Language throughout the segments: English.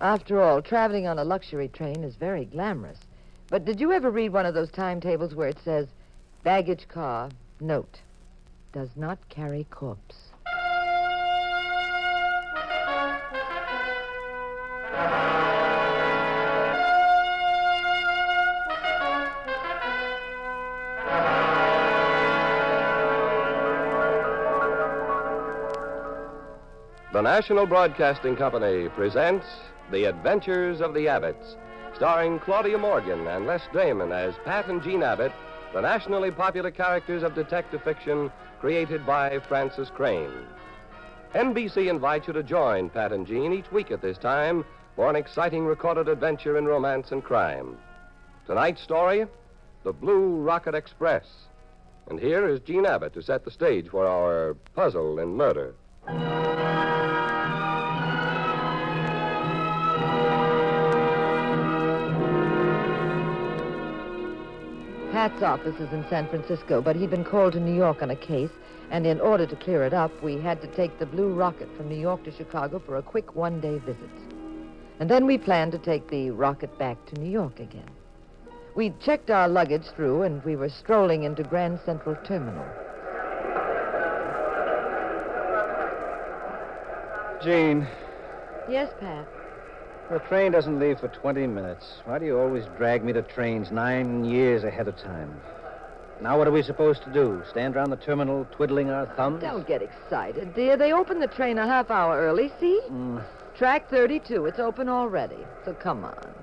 After all, traveling on a luxury train is very glamorous. But did you ever read one of those timetables where it says, baggage car, note, does not carry corpse? The National Broadcasting Company presents The Adventures of the Abbotts, starring Claudia Morgan and Les Damon as Pat and Jean Abbott, the nationally popular characters of detective fiction created by Frances Crane. NBC invites you to join Pat and Jean each week at this time for an exciting recorded adventure in romance and crime. Tonight's story The Blue Rocket Express. And here is Jean Abbott to set the stage for our puzzle in murder. Pat's office is in San Francisco, but he'd been called to New York on a case, and in order to clear it up, we had to take the Blue Rocket from New York to Chicago for a quick one day visit. And then we planned to take the rocket back to New York again. We checked our luggage through, and we were strolling into Grand Central Terminal. Jean, Yes, Pat. The train doesn't leave for 20 minutes. Why do you always drag me to trains nine years ahead of time? Now, what are we supposed to do? Stand around the terminal twiddling our thumbs? Don't get excited, dear. They opened the train a half hour early, see? Mm, Track 32. It's open already. So come on.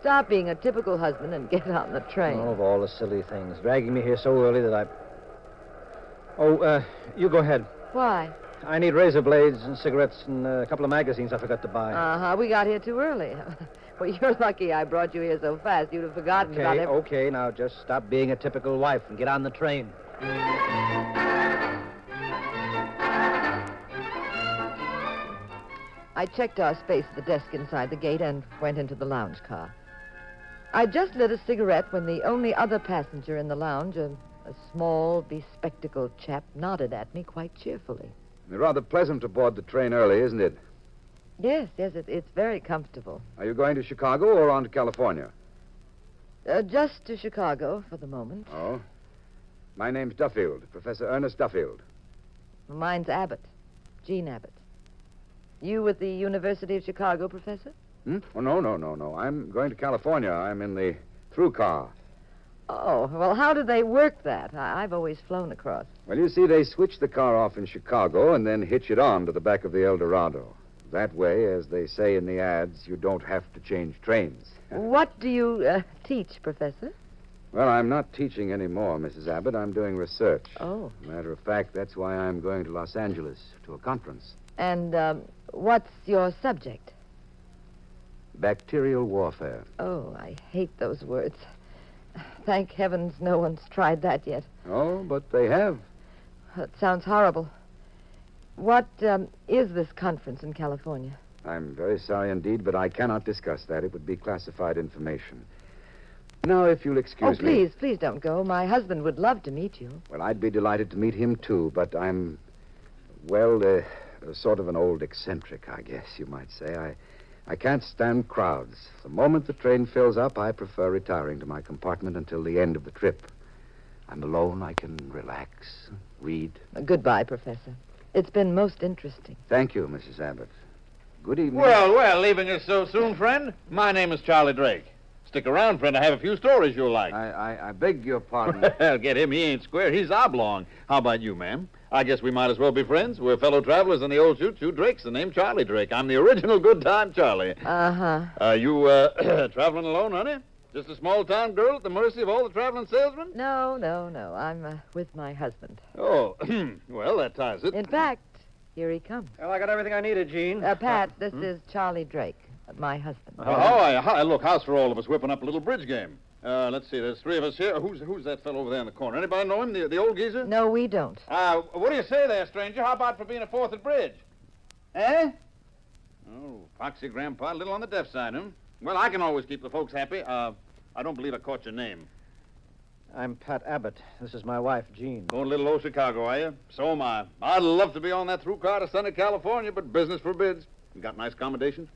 Stop being a typical husband and get on the train. oh, of all the silly things. Dragging me here so early that I. Oh, uh, you go ahead. Why? I need razor blades and cigarettes and uh, a couple of magazines I forgot to buy. Uh huh. We got here too early. well, you're lucky I brought you here so fast. You'd have forgotten about okay, every... okay, now just stop being a typical wife and get on the train. I checked our space at the desk inside the gate and went into the lounge car. I just lit a cigarette when the only other passenger in the lounge, a, a small, bespectacled chap, nodded at me quite cheerfully. Rather pleasant to board the train early, isn't it? Yes, yes, it, it's very comfortable. Are you going to Chicago or on to California? Uh, just to Chicago for the moment. Oh. My name's Duffield, Professor Ernest Duffield. Mine's Abbott, Jean Abbott. You with the University of Chicago, Professor? Hmm? Oh, no, no, no, no. I'm going to California. I'm in the through car. Oh, well, how do they work that? I- I've always flown across. Well, you see, they switch the car off in Chicago and then hitch it on to the back of the El Dorado. That way, as they say in the ads, you don't have to change trains. What do you uh, teach, Professor? Well, I'm not teaching anymore, Mrs. Abbott. I'm doing research. Oh. Matter of fact, that's why I'm going to Los Angeles to a conference. And um, what's your subject? Bacterial warfare. Oh, I hate those words. Thank heavens no one's tried that yet. Oh, but they have. That sounds horrible. What um, is this conference in California? I'm very sorry indeed, but I cannot discuss that. It would be classified information. Now, if you'll excuse oh, me. please, please don't go. My husband would love to meet you. Well, I'd be delighted to meet him, too, but I'm, well, uh, sort of an old eccentric, I guess you might say. I, I can't stand crowds. The moment the train fills up, I prefer retiring to my compartment until the end of the trip. I'm alone. I can relax, read. Uh, goodbye, Professor. It's been most interesting. Thank you, Mrs. Abbott. Good evening. Well, well, leaving us so soon, friend. My name is Charlie Drake. Stick around, friend. I have a few stories you'll like. I, I, I beg your pardon. Well, get him. He ain't square. He's oblong. How about you, ma'am? I guess we might as well be friends. We're fellow travelers in the old choo choo. Drake's the name, Charlie Drake. I'm the original good time Charlie. Uh huh. Uh, you, uh, traveling alone, honey? Just a small town girl at the mercy of all the traveling salesmen? No, no, no. I'm uh, with my husband. Oh, well, that ties it. In fact, here he comes. Well, I got everything I needed, Jean. Uh, Pat, this is Charlie Drake, my husband. Oh, hi, hi. Look, house for all of us, whipping up a little bridge game. Uh, let's see, there's three of us here. Who's who's that fellow over there in the corner? Anybody know him, the, the old geezer? No, we don't. Uh, what do you say there, stranger? How about for being a fourth at bridge? Eh? Oh, foxy grandpa, a little on the deaf side, huh? Well, I can always keep the folks happy. Uh, I don't believe I caught your name. I'm Pat Abbott. This is my wife, Jean. Going to little old Chicago, are you? So am I. I'd love to be on that through car to sunny California, but business forbids. You got nice accommodations?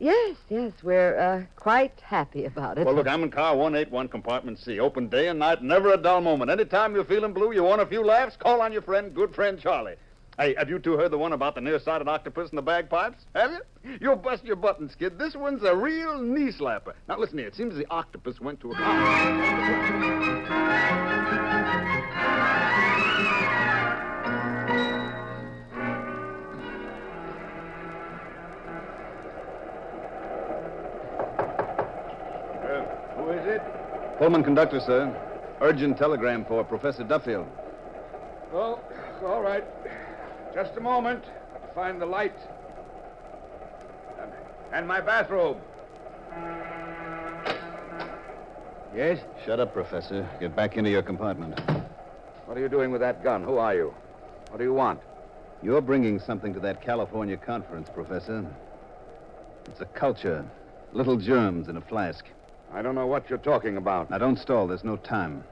Yes, yes, we're uh, quite happy about it. Well, look, I'm in car 181, compartment C. Open day and night, never a dull moment. Anytime you're feeling blue, you want a few laughs, call on your friend, good friend Charlie. Hey, have you two heard the one about the nearsighted octopus and the bagpipes? Have you? You'll bust your buttons, kid. This one's a real knee slapper. Now, listen here. It seems the octopus went to a it? Pullman conductor, sir. Urgent telegram for Professor Duffield. Oh, all right. Just a moment. Got to find the light. And, and my bathrobe. Yes? Shut up, Professor. Get back into your compartment. What are you doing with that gun? Who are you? What do you want? You're bringing something to that California conference, Professor. It's a culture. Little germs in a flask. I don't know what you're talking about. Now, don't stall. There's no time.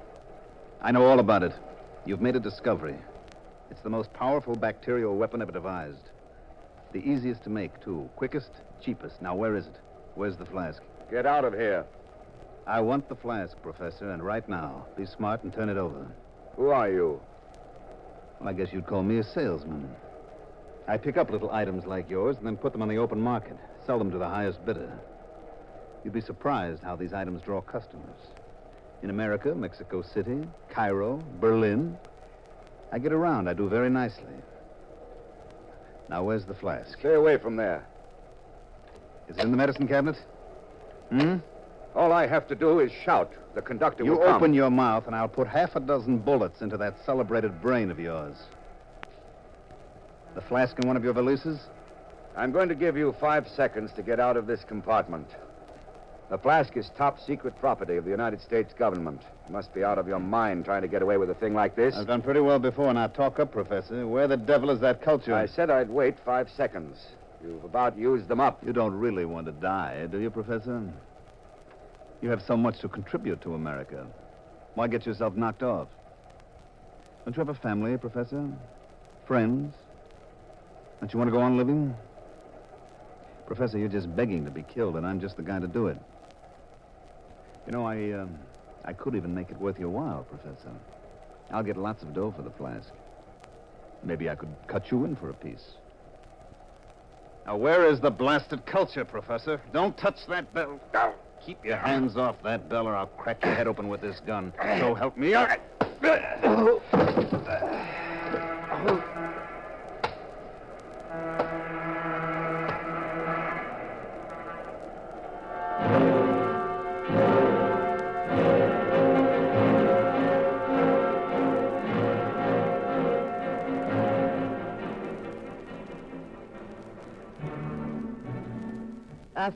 I know all about it. You've made a discovery. It's the most powerful bacterial weapon ever devised. The easiest to make, too. Quickest, cheapest. Now, where is it? Where's the flask? Get out of here. I want the flask, Professor, and right now. Be smart and turn it over. Who are you? Well, I guess you'd call me a salesman. I pick up little items like yours and then put them on the open market, sell them to the highest bidder. You'd be surprised how these items draw customers. In America, Mexico City, Cairo, Berlin, I get around. I do very nicely. Now, where's the flask? Stay away from there. Is it in the medicine cabinet? Hmm? All I have to do is shout. The conductor You will come. You open your mouth, and I'll put half a dozen bullets into that celebrated brain of yours. The flask in one of your valises? I'm going to give you five seconds to get out of this compartment. The flask is top secret property of the United States government. You must be out of your mind trying to get away with a thing like this. I've done pretty well before. Now talk up, Professor. Where the devil is that culture? I said I'd wait five seconds. You've about used them up. You don't really want to die, do you, Professor? You have so much to contribute to America. Why get yourself knocked off? Don't you have a family, Professor? Friends? Don't you want to go on living? Professor, you're just begging to be killed, and I'm just the guy to do it. You know, I, uh, I could even make it worth your while, Professor. I'll get lots of dough for the flask. Maybe I could cut you in for a piece. Now, where is the blasted culture, Professor? Don't touch that bell. Now, keep your hands off that bell, or I'll crack your head open with this gun. So help me out.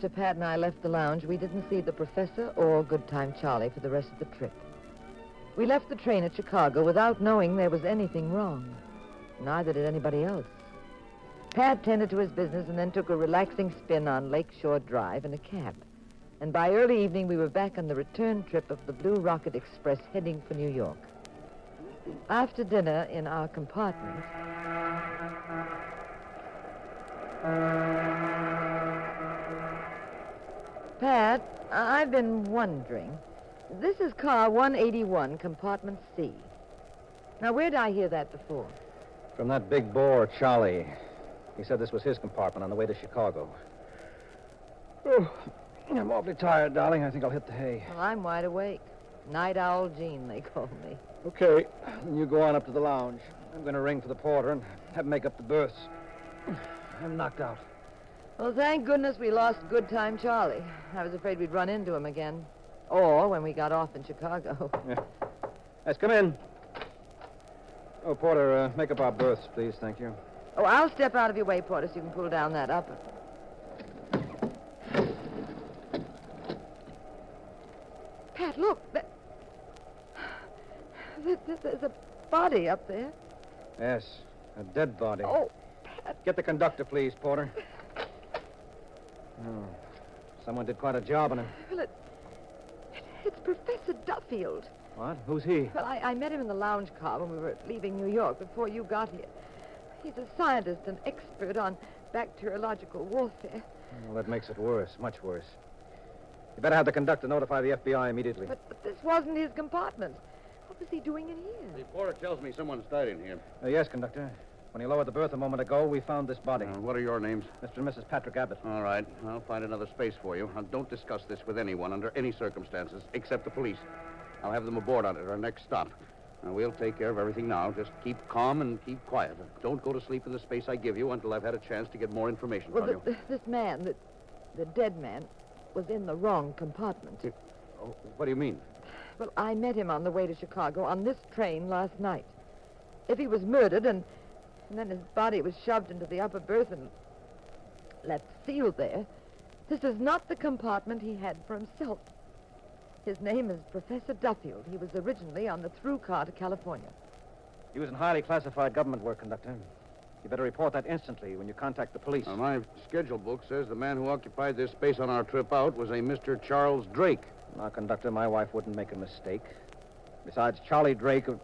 After Pat and I left the lounge, we didn't see the professor or Good Time Charlie for the rest of the trip. We left the train at Chicago without knowing there was anything wrong. Neither did anybody else. Pat tended to his business and then took a relaxing spin on Lakeshore Drive in a cab. And by early evening, we were back on the return trip of the Blue Rocket Express heading for New York. After dinner in our compartment, Pat, I've been wondering. This is car 181, compartment C. Now, where did I hear that before? From that big bore, Charlie. He said this was his compartment on the way to Chicago. Oh, I'm awfully tired, darling. I think I'll hit the hay. Well, I'm wide awake. Night Owl Jean, they call me. Okay. Then you go on up to the lounge. I'm going to ring for the porter and have him make up the berths. I'm knocked out. Well, thank goodness we lost Good Time Charlie. I was afraid we'd run into him again. Or when we got off in Chicago. Yes, come in. Oh, Porter, uh, make up our berths, please. Thank you. Oh, I'll step out of your way, Porter, so you can pull down that upper. Pat, look. That... there- there- There's a body up there. Yes, a dead body. Oh, Pat. Get the conductor, please, Porter. Oh, someone did quite a job on him. Well, it, it- it's Professor Duffield. What? Who's he? Well, I, I met him in the lounge car when we were leaving New York before you got here. He's a scientist and expert on bacteriological warfare. Well, that makes it worse, much worse. You better have the conductor notify the FBI immediately. But, but this wasn't his compartment. What was he doing in here? The porter tells me someone's died in here. Uh, yes, conductor. When he lowered the berth a moment ago, we found this body. Uh, what are your names? Mr. and Mrs. Patrick Abbott. All right. I'll find another space for you. Now, don't discuss this with anyone under any circumstances, except the police. I'll have them aboard on it at our next stop. Now, we'll take care of everything now. Just keep calm and keep quiet. Don't go to sleep in the space I give you until I've had a chance to get more information Well, from the, you. the, this man, the, the dead man, was in the wrong compartment. Oh, what do you mean? Well, I met him on the way to Chicago on this train last night. If he was murdered and, and then his body was shoved into the upper berth and left sealed there, this is not the compartment he had for himself. His name is Professor Duffield. He was originally on the through car to California. He was in highly classified government work, conductor. You better report that instantly when you contact the police. Now, my schedule book says the man who occupied this space on our trip out was a Mr. Charles Drake. Now, conductor, my wife wouldn't make a mistake. Besides, Charlie Drake, of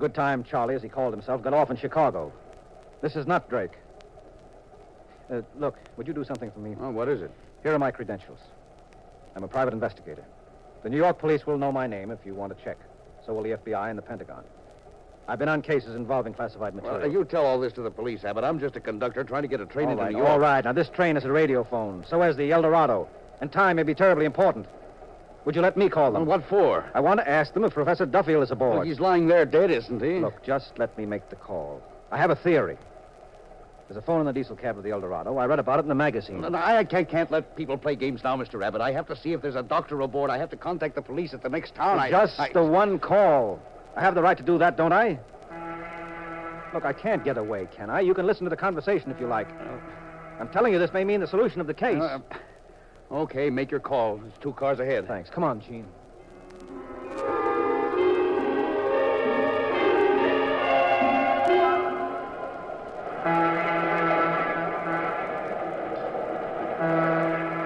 Good Time Charlie, as he called himself, got off in Chicago. This is not Drake. Uh, look, would you do something for me? Oh, what is it? Here are my credentials. I'm a private investigator. The New York police will know my name if you want to check. So will the FBI and the Pentagon. I've been on cases involving classified material. uh, you tell all this to the police, Abbott. I'm just a conductor trying to get a train all into right, New York. all right. Now, this train is a radio phone. So is the El Dorado. And time may be terribly important. Would you let me call them? Well, what for? I want to ask them if Professor Duffield is aboard. He's lying there dead, isn't he? Look, just let me make the call. I have a theory. There's a phone in the diesel cab of the El Dorado. I read about it in the magazine. No, no, I can't, can't let people play games now, Mr. Abbott. I have to see if there's a doctor aboard. I have to contact the police at the next town. I- Just I, the one call. I have the right to do that, don't I? Look, I can't get away, can I? You can listen to the conversation if you like. I'm telling you, this may mean the solution of the case. Uh, okay, make your call. There's two cars ahead. Thanks. Come on, Jean.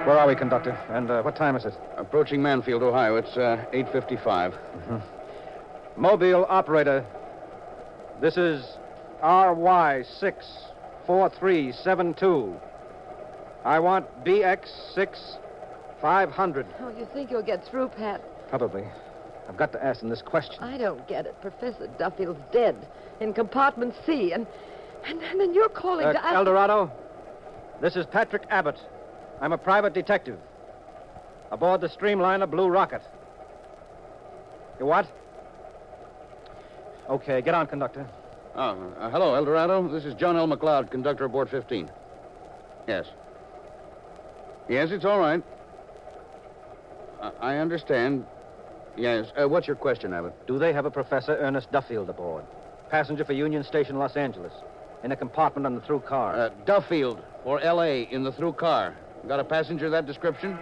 Where are we, conductor? And uh, what time is it? Approaching Mansfield, Ohio. It's uh, 8.55. Mobile operator. This is RY64372. I want BX6 500. Oh, you think you'll get through, Pat? Probably. I've got to ask him this question. I don't get it. Professor Duffield's dead in compartment C, and and, and then you're calling Uh, to ask. El Dorado, this is Patrick Abbott. I'm a private detective. Aboard the Streamliner Blue Rocket. You what? Okay, get on, conductor. Oh, uh, hello, Eldorado. This is John L. McLeod, conductor aboard 15. Yes. Yes, it's all right. I, I understand. Yes. Uh, what's your question, Abbott? Do they have a Professor Ernest Duffield aboard? Passenger for Union Station, Los Angeles. In a compartment on the through car. Uh, Duffield for L.A. in the through car. Got a passenger of that description?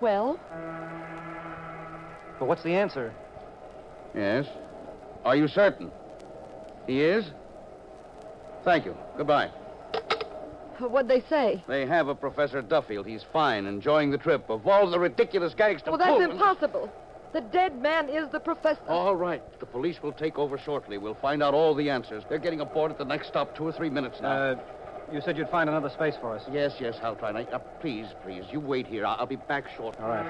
Well, but what's the answer? Yes. Are you certain? He is? Thank you. Goodbye. What'd they say? They have a Professor Duffield. He's fine, enjoying the trip. Of all the ridiculous gags to Well, that's pull- impossible. The dead man is the professor. All right. The police will take over shortly. We'll find out all the answers. They're getting aboard at the next stop two or three minutes now. Uh, you said you'd find another space for us. yes, yes, I'll try. Now, uh, please, please, you wait here. I'll, I'll be back shortly. All right.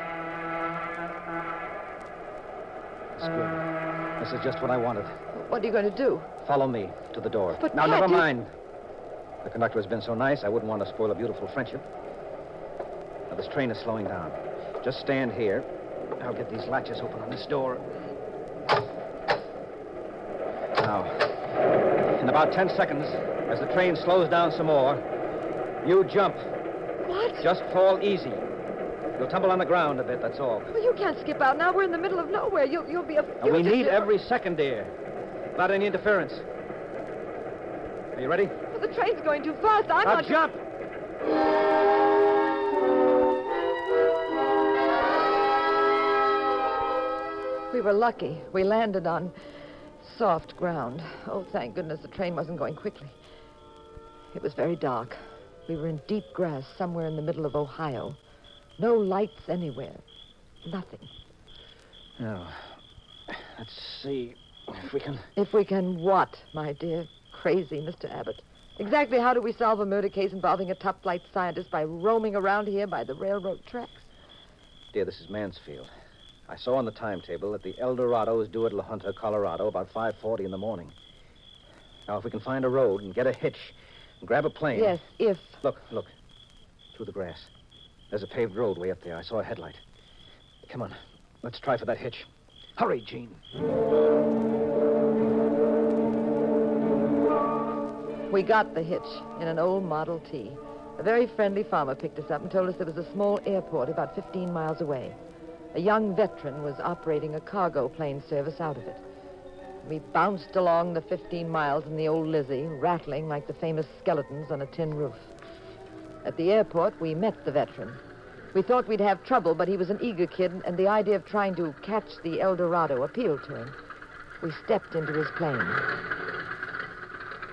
That's good. This is just what I wanted. What are you going to do? Follow me to the door. But, now, Pat, never you- mind. The conductor has been so nice, I wouldn't want to spoil a beautiful friendship. Now, this train is slowing down. Just stand here. I'll get these latches open on this door. Now, in about ten seconds, as the train slows down some more, you jump. What? Just fall easy. You'll tumble on the ground a bit, that's all. Well, you can't skip out now. We're in the middle of nowhere. You'll, you'll be a. We need every second, dear. Without any interference. Are you ready? The train's going too fast. I'm now not. jump! We were lucky. We landed on soft ground. Oh, thank goodness the train wasn't going quickly. It was very dark. We were in deep grass somewhere in the middle of Ohio. No lights anywhere. Nothing. Now, let's see if we can. If we can what, my dear crazy Mr. Abbott? Exactly how do we solve a murder case involving a top flight scientist by roaming around here by the railroad tracks? Dear, this is Mansfield. I saw on the timetable that the El Dorado is due at La Junta, Colorado, about 5.40 in the morning. Now, if we can find a road and get a hitch and grab a plane... Yes, if. Look, look. Through the grass. There's a paved road way up there. I saw a headlight. Come on. Let's try for that hitch. Hurry, Jean. We got the hitch in an old Model T. A very friendly farmer picked us up and told us there was a small airport about 15 miles away. A young veteran was operating a cargo plane service out of it. We bounced along the 15 miles in the old Lizzie, rattling like the famous skeletons on a tin roof. At the airport, we met the veteran. We thought we'd have trouble, but he was an eager kid, and the idea of trying to catch the El Dorado appealed to him. We stepped into his plane.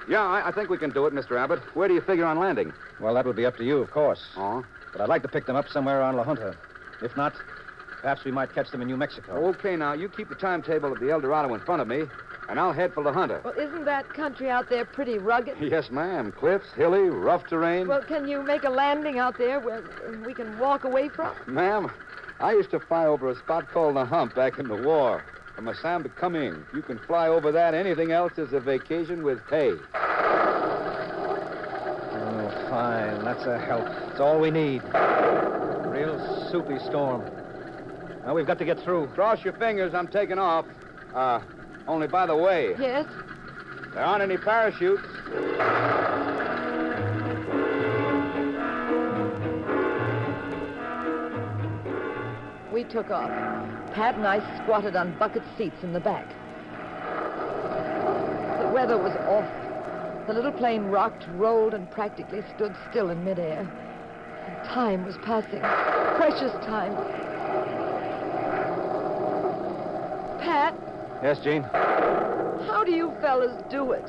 Yeah, I, I think we can do it, Mr. Abbott. Where do you figure on landing? Well, that would be up to you, of course. Oh? But I'd like to pick them up somewhere around La Junta. If not, perhaps we might catch them in New Mexico. Okay, now, you keep the timetable of the El Dorado in front of me, and I'll head for La Junta. Well, isn't that country out there pretty rugged? Yes, ma'am. Cliffs, hilly, rough terrain. Well, can you make a landing out there where we can walk away from? Ma'am, I used to fly over a spot called the Hump back in the war. From Assam to Kunming. You can fly over that. Anything else is a vacation with pay. Oh, fine. That's a help. It's all we need. Real soupy storm. Now we've got to get through. Cross your fingers. I'm taking off. Uh, only by the way, Yes? there aren't any parachutes. We took off. Pat and I squatted on bucket seats in the back. The weather was awful. The little plane rocked, rolled, and practically stood still in midair. And time was passing. Precious time. Pat, Yes, Jean? how do you fellas do it?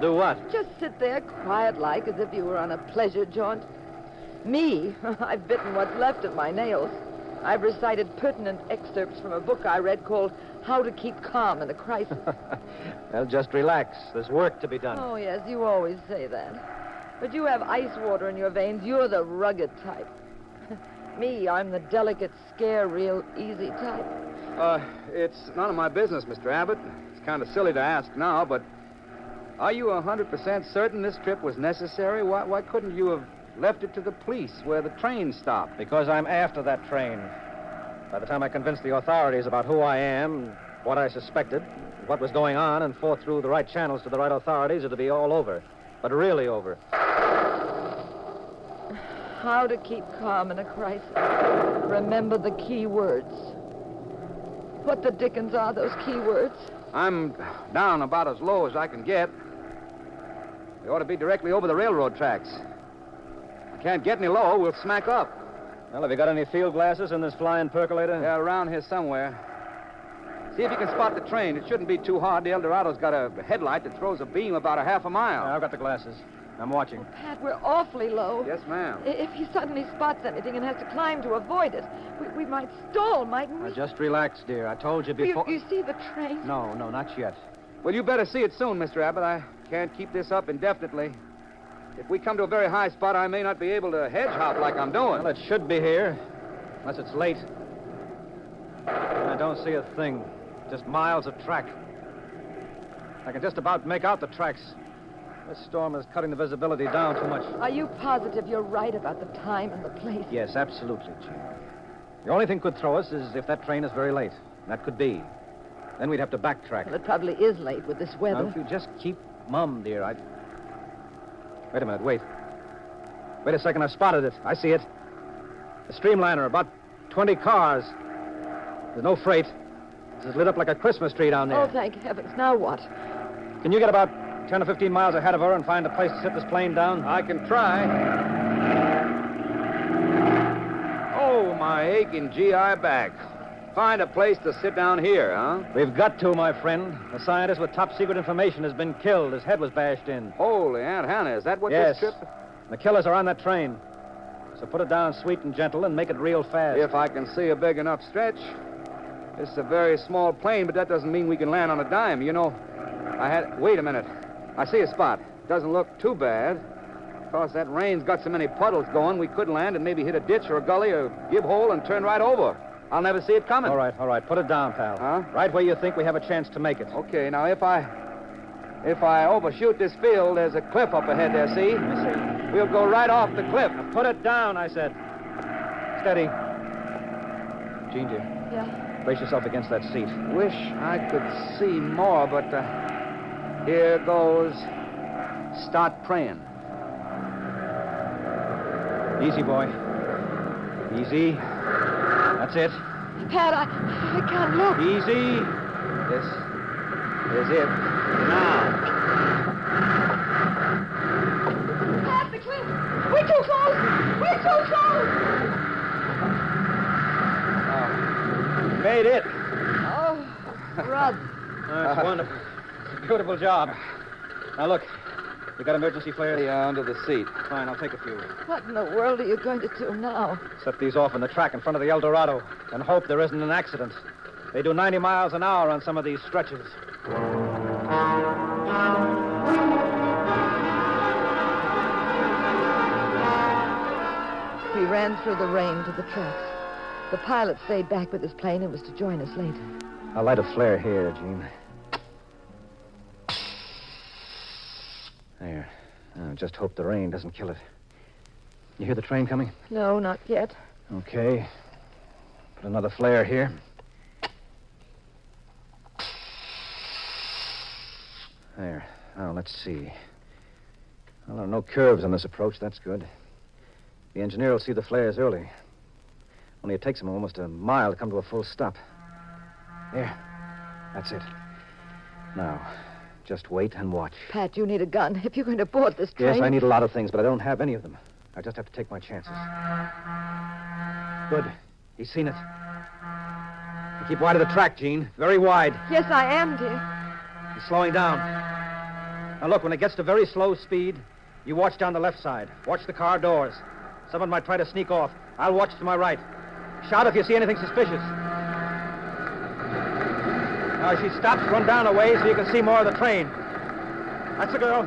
Do what? Just sit there quiet like as if you were on a pleasure jaunt. Me, I've bitten what's left of my nails. I've recited pertinent excerpts from a book I read called How to Keep Calm in a Crisis. well, just relax. There's work to be done. oh, yes, you always say that. But you have ice water in your veins. You're the rugged type. Me, I'm the delicate, scare real easy type. Uh, it's none of my business, Mr. Abbott. It's kind of silly to ask now, but are you a 100% certain this trip was necessary? Why, why couldn't you have left it to the police where the train stopped? Because I'm after that train. By the time I convinced the authorities about who I am, what I suspected, what was going on, and fought through the right channels to the right authorities, it'll be all over. But really over. How to keep calm in a crisis. Remember the key words. What the dickens are those key words? I'm down about as low as I can get. We ought to be directly over the railroad tracks. If we can't get any lower, we'll smack up. Well, have you got any field glasses in this flying percolator? They're around here somewhere. See if you can spot the train. It shouldn't be too hard. The Eldorado's got a headlight that throws a beam about a half a mile. I've got the glasses. I'm watching. Pat, we're awfully low. Yes, ma'am. If he suddenly spots anything and has to climb to avoid it, we, we might stall, mightn't we? Now, just relax, dear. I told you you, before. you see the train? No, no, not yet. Well, you better see it soon, Mr. Abbott. I can't keep this up indefinitely. If we come to a very high spot, I may not be able to hedge hop like I'm doing. Well, it should be here, unless it's late. I don't see a thing. Just miles of track. I can just about make out the tracks. This storm is cutting the visibility down too much. Are you positive you're right about the time and the place? Yes, absolutely, Jim. The only thing could throw us is if that train is very late. That could be. Then we'd have to backtrack. Well, it probably is late with this Now, weather. if you just keep mum, dear, I. Wait a minute, wait. Wait a second, I've spotted it. I see it. A streamliner, about 20 cars. There's no freight. This is lit up like a Christmas tree down there. Oh, thank heavens. Now what? Can you get about 10 or 15 miles ahead of her and find a place to sit this plane down? I can try. Oh, my aching GI back. Find a place to sit down here, huh? We've got to, my friend. A scientist with top secret information has been killed. His head was bashed in. Holy Aunt Hannah, is that what yes. this trip... The killers are on that train. So put it down sweet and gentle and make it real fast. If I can see a big enough stretch. This is a very small plane, but that doesn't mean we can land on a dime. You know, I had... Wait a minute. I see a spot. doesn't look too bad. Of course, that rain's got so many puddles going, we could land and maybe hit a ditch or a gully or give hole and turn right over. I'll never see it coming. All right, all right. Put it down, pal. Huh? Right where you think we have a chance to make it. Okay, now if I if I overshoot this field, there's a cliff up ahead there, see? see. We'll go right off the cliff. Put it down, I said. Steady. Jean, dear, Yeah. brace yourself against that seat. Wish I could see more, but uh, here goes. Start praying. Easy, boy. Easy. That's it. Pat, I, I can't look. Easy. This is it. Now. Pat, the cliff. We're too close. We're too close. Made it. Oh, Rod. That's wonderful. It's a Beautiful job. Now, look. You got emergency flares? Yeah, under the seat. Fine, I'll take a few. What in the world are you going to do now? Set these off in the track in front of the El Dorado and hope there isn't an accident. They do 90 miles an hour on some of these stretches. We ran through the rain to the tracks. The pilot stayed back with his plane and was to join us later. I'll light a flare here, Jean. There. Now, just hope the rain doesn't kill it. You hear the train coming? No, not yet. Okay. Put another flare here. There. Now, let's see. Well, there are no curves on this approach. That's good. The engineer will see the flares early. Only it takes him almost a mile to come to a full stop. There. That's it. Now, just wait and watch. Pat, you need a gun if you're going to board this train. Yes, I need a lot of things, but I don't have any of them. I just have to take my chances. Good. He's seen it. Keep wide of the track, Jean. Very wide. Yes, I am, dear. He's slowing down. Now, look, when it gets to very slow speed, you watch down the left side. Watch the car doors. Someone might try to sneak off. I'll watch to my right. Shout if you see anything suspicious. She stops, run down a way so you can see more of the train. That's the girl.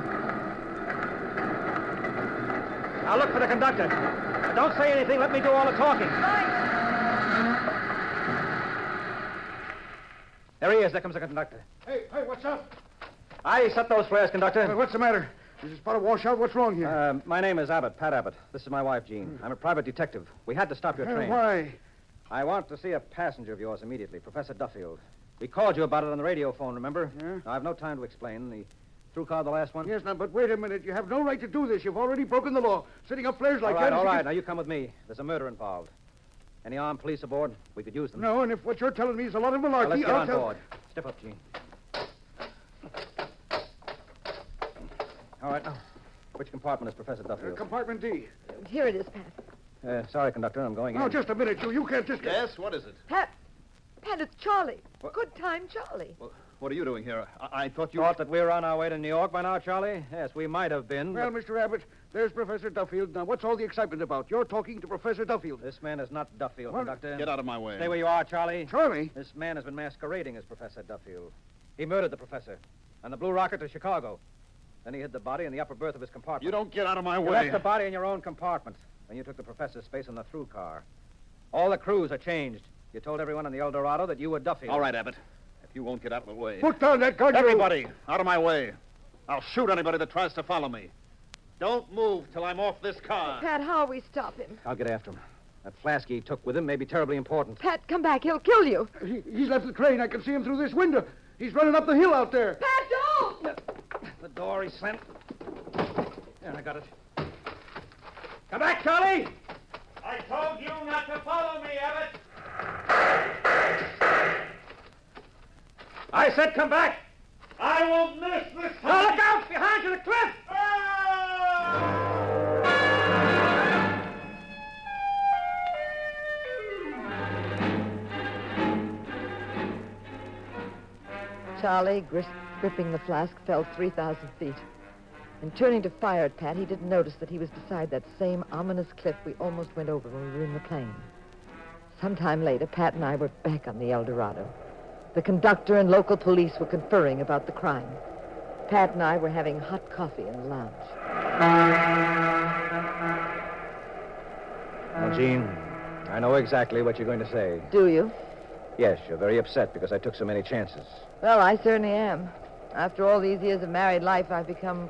Now, look for the conductor. Don't say anything. Let me do all the talking. There he is. There comes the conductor. Hey, hey, what's up? I set those flares, conductor. Hey, what's the matter? Is this spot a washout? What's wrong here? Uh, my name is Abbott, Pat Abbott. This is my wife, Jean. I'm a private detective. We had to stop your train. why? I want to see a passenger of yours immediately, Professor Duffield. We called you about it on the radio phone, remember? Yeah. Now, I've no time to explain. The through car, the last one? Yes, now, but wait a minute. You have no right to do this. You've already broken the law. Setting up flares like all right, that. is all right. against- Now, you come with me. There's a murder involved. Any armed police aboard? We could use them. No, and if what you're telling me is a lot of Now, malarkey, let's get I'll on tell... board. Step up, Jean. All right, now. Which compartment is Professor Uh, Duffield? compartment D. Here it is, Pat. Uh, sorry, conductor. I'm going Now, in. just a minute, you. You can't just... Yes, what is it? Pat, Pat, it's Charlie. What? Good time, Charlie. What are you doing here? I, I thought you. Thought that we were on our way to New York by now, Charlie? Yes, we might have been. Well, but Mr. Abbott, there's Professor Duffield. Now, what's all the excitement about? You're talking to Professor Duffield. This man is not Duffield, What? conductor. Get out of my way. Stay where you are, Charlie. Charlie? This man has been masquerading as Professor Duffield. He murdered the professor on the Blue Rocket to Chicago. Then he hid the body in the upper berth of his compartment. You don't get out of my You way. left the body in your own compartment. Then you took the professor's space in the through car. All the crews are changed. You told everyone in the El Dorado that you were Duffield. All right, Abbott. If you won't get out of the way. Put down that gun. you- Everybody, out of my way. I'll shoot anybody that tries to follow me. Don't move till I'm off this car. Pat, how will we stop him? I'll get after him. That flask he took with him may be terribly important. Pat, come back. He'll kill you. He, he's left the train. I can see him through this window. He's running up the hill out there. Pat, don't! The door he slammed. There, I got it. Come back, Charlie! I told you not to follow me, Abbott. I said come back! I won't miss this Now look out! Behind you, the cliff! Charlie, gris- gripping the flask, fell 3,000 feet. And turning to fire at Pat, he didn't notice that he was beside that same ominous cliff we almost went over when we were in the plane. Sometime later, Pat and I were back on the El Dorado. The conductor and local police were conferring about the crime. Pat and I were having hot coffee in the lounge. Well, Jean, I know exactly what you're going to say. Do you? Yes, you're very upset because I took so many chances. Well, I certainly am. After all these years of married life, I've become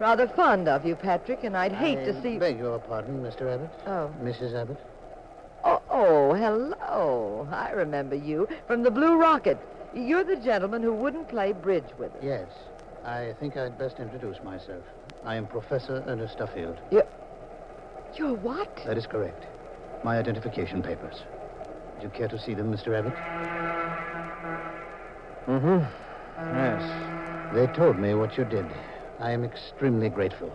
rather fond of you, Patrick, and I'd hate I to see. beg your pardon, Mr. Abbott. Oh. Mrs. Abbott. Oh, hello. I remember you from the Blue Rocket. You're the gentleman who wouldn't play bridge with us. Yes. I think I'd best introduce myself. I am Professor Ernest Duffield. You're what? That is correct. My identification papers. Would you care to see them, Mr. Abbott? Mm-hmm. Yes. They told me what you did. I am extremely grateful.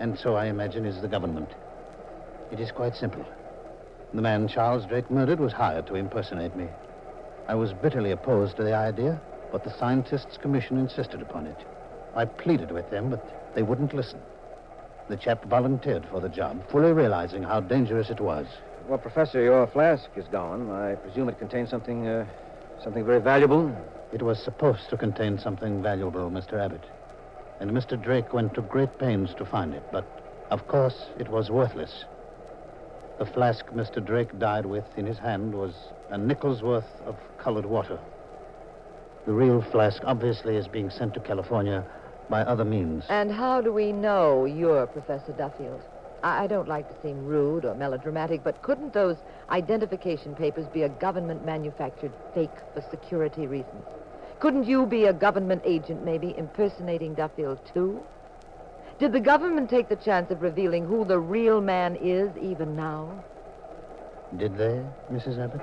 And so I imagine is the government. It is quite simple. The man Charles Drake murdered was hired to impersonate me. I was bitterly opposed to the idea, but the Scientists' Commission insisted upon it. I pleaded with them, but they wouldn't listen. The chap volunteered for the job, fully realizing how dangerous it was. Well, Professor, your flask is gone. I presume it contains something, uh, something very valuable. It was supposed to contain something valuable, Mr. Abbott. And Mr. Drake went to great pains to find it, but of course it was worthless. The flask Mr. Drake died with in his hand was a nickel's worth of colored water. The real flask obviously is being sent to California by other means. And how do we know you're Professor Duffield? I, I don't like to seem rude or melodramatic, but couldn't those identification papers be a government manufactured fake for security reasons? Couldn't you be a government agent, maybe, impersonating Duffield, too? Did the government take the chance of revealing who the real man is even now? Did they, Mrs. Abbott?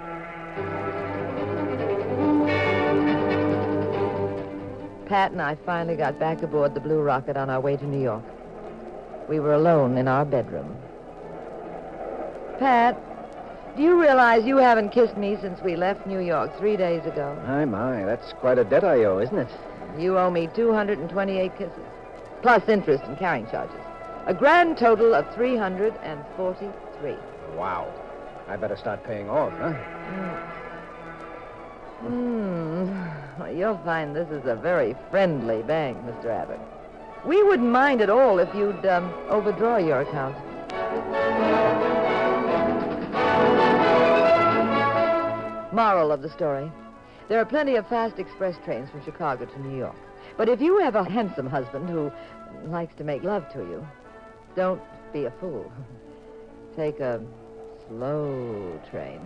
Pat and I finally got back aboard the Blue Rocket on our way to New York. We were alone in our bedroom. Pat, do you realize you haven't kissed me since we left New York three days ago? My, my, that's quite a debt I owe, isn't it? You owe me 228 kisses, plus interest and carrying charges. A grand total of 343. Wow. I better start paying off, huh? Hmm. Well, you'll find this is a very friendly bank, Mr. Abbott. We wouldn't mind at all if you'd um, overdraw your account. Moral of the story. There are plenty of fast express trains from Chicago to New York. But if you have a handsome husband who likes to make love to you, don't be a fool. Take a slow train.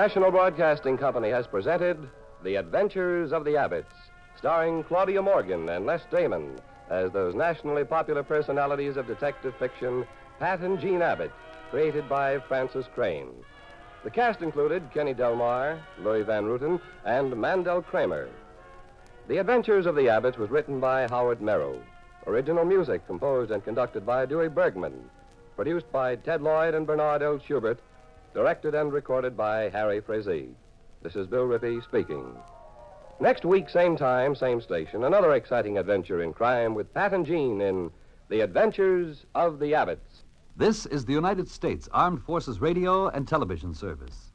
National Broadcasting Company has presented The Adventures of the Abbotts, starring Claudia Morgan and Les Damon as those nationally popular personalities of detective fiction, Pat and Jean Abbott, created by Frances Crane. The cast included Kenny Delmar, Louis Van Rooten, and Mandel Kramer. The Adventures of the Abbotts was written by Howard Merrill. Original music composed and conducted by Dewey Bergman. Produced by Ted Lloyd and Bernard L. Schubert. Directed and recorded by Harry Frazee. This is Bill Rippey speaking. Next week, same time, same station, another exciting adventure in crime with Pat and Jean in The Adventures of the Abbotts. This is the United States Armed Forces Radio and Television Service.